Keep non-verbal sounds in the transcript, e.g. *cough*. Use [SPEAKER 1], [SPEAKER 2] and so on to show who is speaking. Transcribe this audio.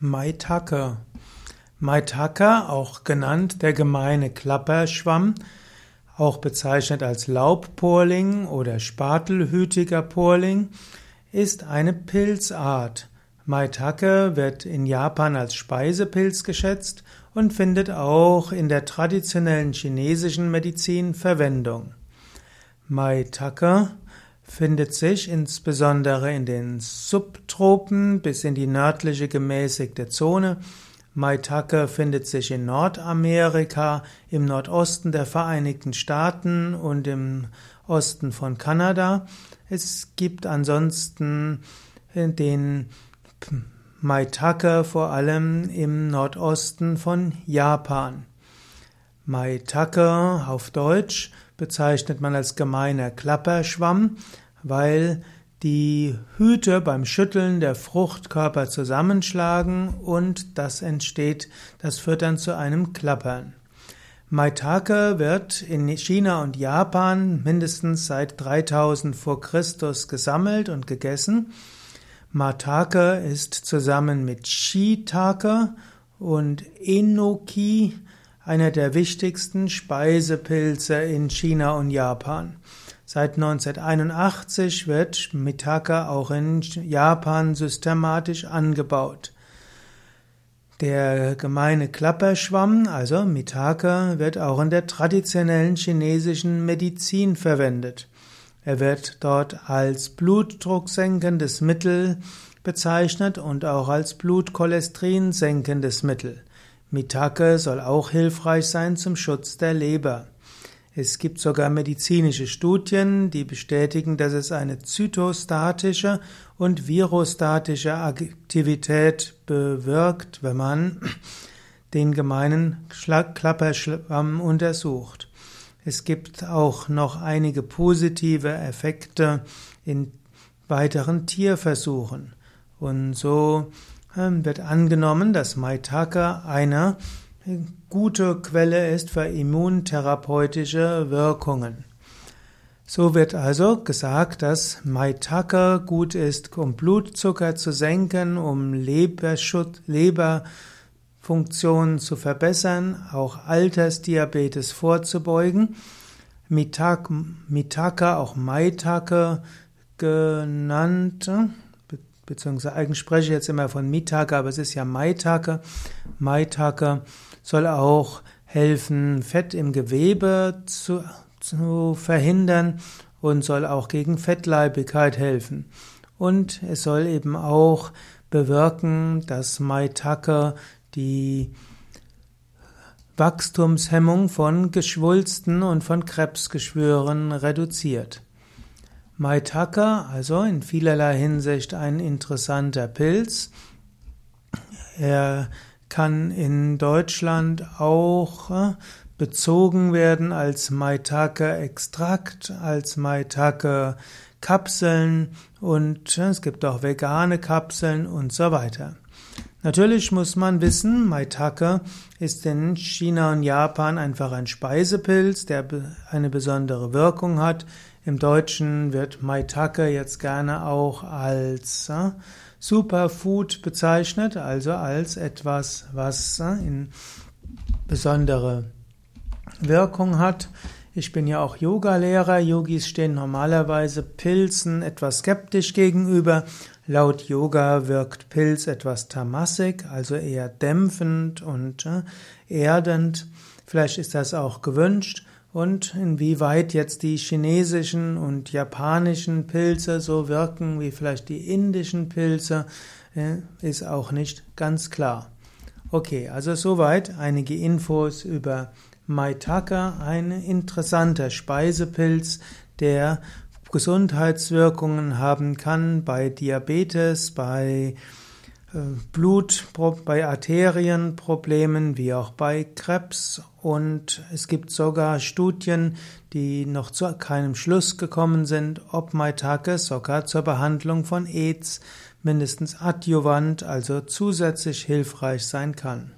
[SPEAKER 1] Maitake. Maitake, auch genannt der gemeine Klapperschwamm, auch bezeichnet als Laubporling oder Spatelhütiger Porling, ist eine Pilzart. Maitake wird in Japan als Speisepilz geschätzt und findet auch in der traditionellen chinesischen Medizin Verwendung. Maitake findet sich insbesondere in den Subtropen bis in die nördliche gemäßigte Zone. Maitake findet sich in Nordamerika, im Nordosten der Vereinigten Staaten und im Osten von Kanada. Es gibt ansonsten den Maitake vor allem im Nordosten von Japan. Maitake auf Deutsch bezeichnet man als gemeiner Klapperschwamm, weil die Hüte beim Schütteln der Fruchtkörper zusammenschlagen und das entsteht, das führt dann zu einem Klappern. Maitake wird in China und Japan mindestens seit 3000 vor Christus gesammelt und gegessen. Maitake ist zusammen mit Shiitake und Enoki einer der wichtigsten Speisepilze in China und Japan. Seit 1981 wird Mitaka auch in Japan systematisch angebaut. Der gemeine Klapperschwamm, also Mitaka, wird auch in der traditionellen chinesischen Medizin verwendet. Er wird dort als blutdrucksenkendes Mittel bezeichnet und auch als Blutcholesterinsenkendes Mittel. Mitake soll auch hilfreich sein zum Schutz der Leber. Es gibt sogar medizinische Studien, die bestätigen, dass es eine zytostatische und virostatische Aktivität bewirkt, wenn man *clears throat* den gemeinen Klapperschwamm untersucht. Es gibt auch noch einige positive Effekte in weiteren Tierversuchen. Und so wird angenommen, dass Maitake eine gute Quelle ist für immuntherapeutische Wirkungen. So wird also gesagt, dass Maitake gut ist, um Blutzucker zu senken, um Leberschutz, Leberfunktion zu verbessern, auch Altersdiabetes vorzubeugen. Mitake, Mitake auch Maitake genannt, beziehungsweise eigentlich spreche ich jetzt immer von Mitake, aber es ist ja Maitake. Maitake soll auch helfen, Fett im Gewebe zu, zu verhindern und soll auch gegen Fettleibigkeit helfen. Und es soll eben auch bewirken, dass Maitake die Wachstumshemmung von Geschwulsten und von Krebsgeschwüren reduziert. Maitake, also in vielerlei Hinsicht ein interessanter Pilz. Er kann in Deutschland auch äh, bezogen werden als Maitake-Extrakt, als Maitake-Kapseln und äh, es gibt auch vegane Kapseln und so weiter. Natürlich muss man wissen, Maitake ist in China und Japan einfach ein Speisepilz, der eine besondere Wirkung hat. Im Deutschen wird Maitake jetzt gerne auch als äh, Superfood bezeichnet, also als etwas, was äh, in besondere Wirkung hat. Ich bin ja auch Yogalehrer. Yogis stehen normalerweise Pilzen etwas skeptisch gegenüber. Laut Yoga wirkt Pilz etwas tamassig, also eher dämpfend und äh, erdend. Vielleicht ist das auch gewünscht und inwieweit jetzt die chinesischen und japanischen Pilze so wirken wie vielleicht die indischen Pilze, äh, ist auch nicht ganz klar. Okay, also soweit einige Infos über Maitake, ein interessanter Speisepilz, der Gesundheitswirkungen haben kann bei Diabetes, bei äh, Blut, bei Arterienproblemen wie auch bei Krebs und es gibt sogar Studien, die noch zu keinem Schluss gekommen sind, ob Maitake sogar zur Behandlung von AIDS mindestens adjuvant, also zusätzlich hilfreich sein kann.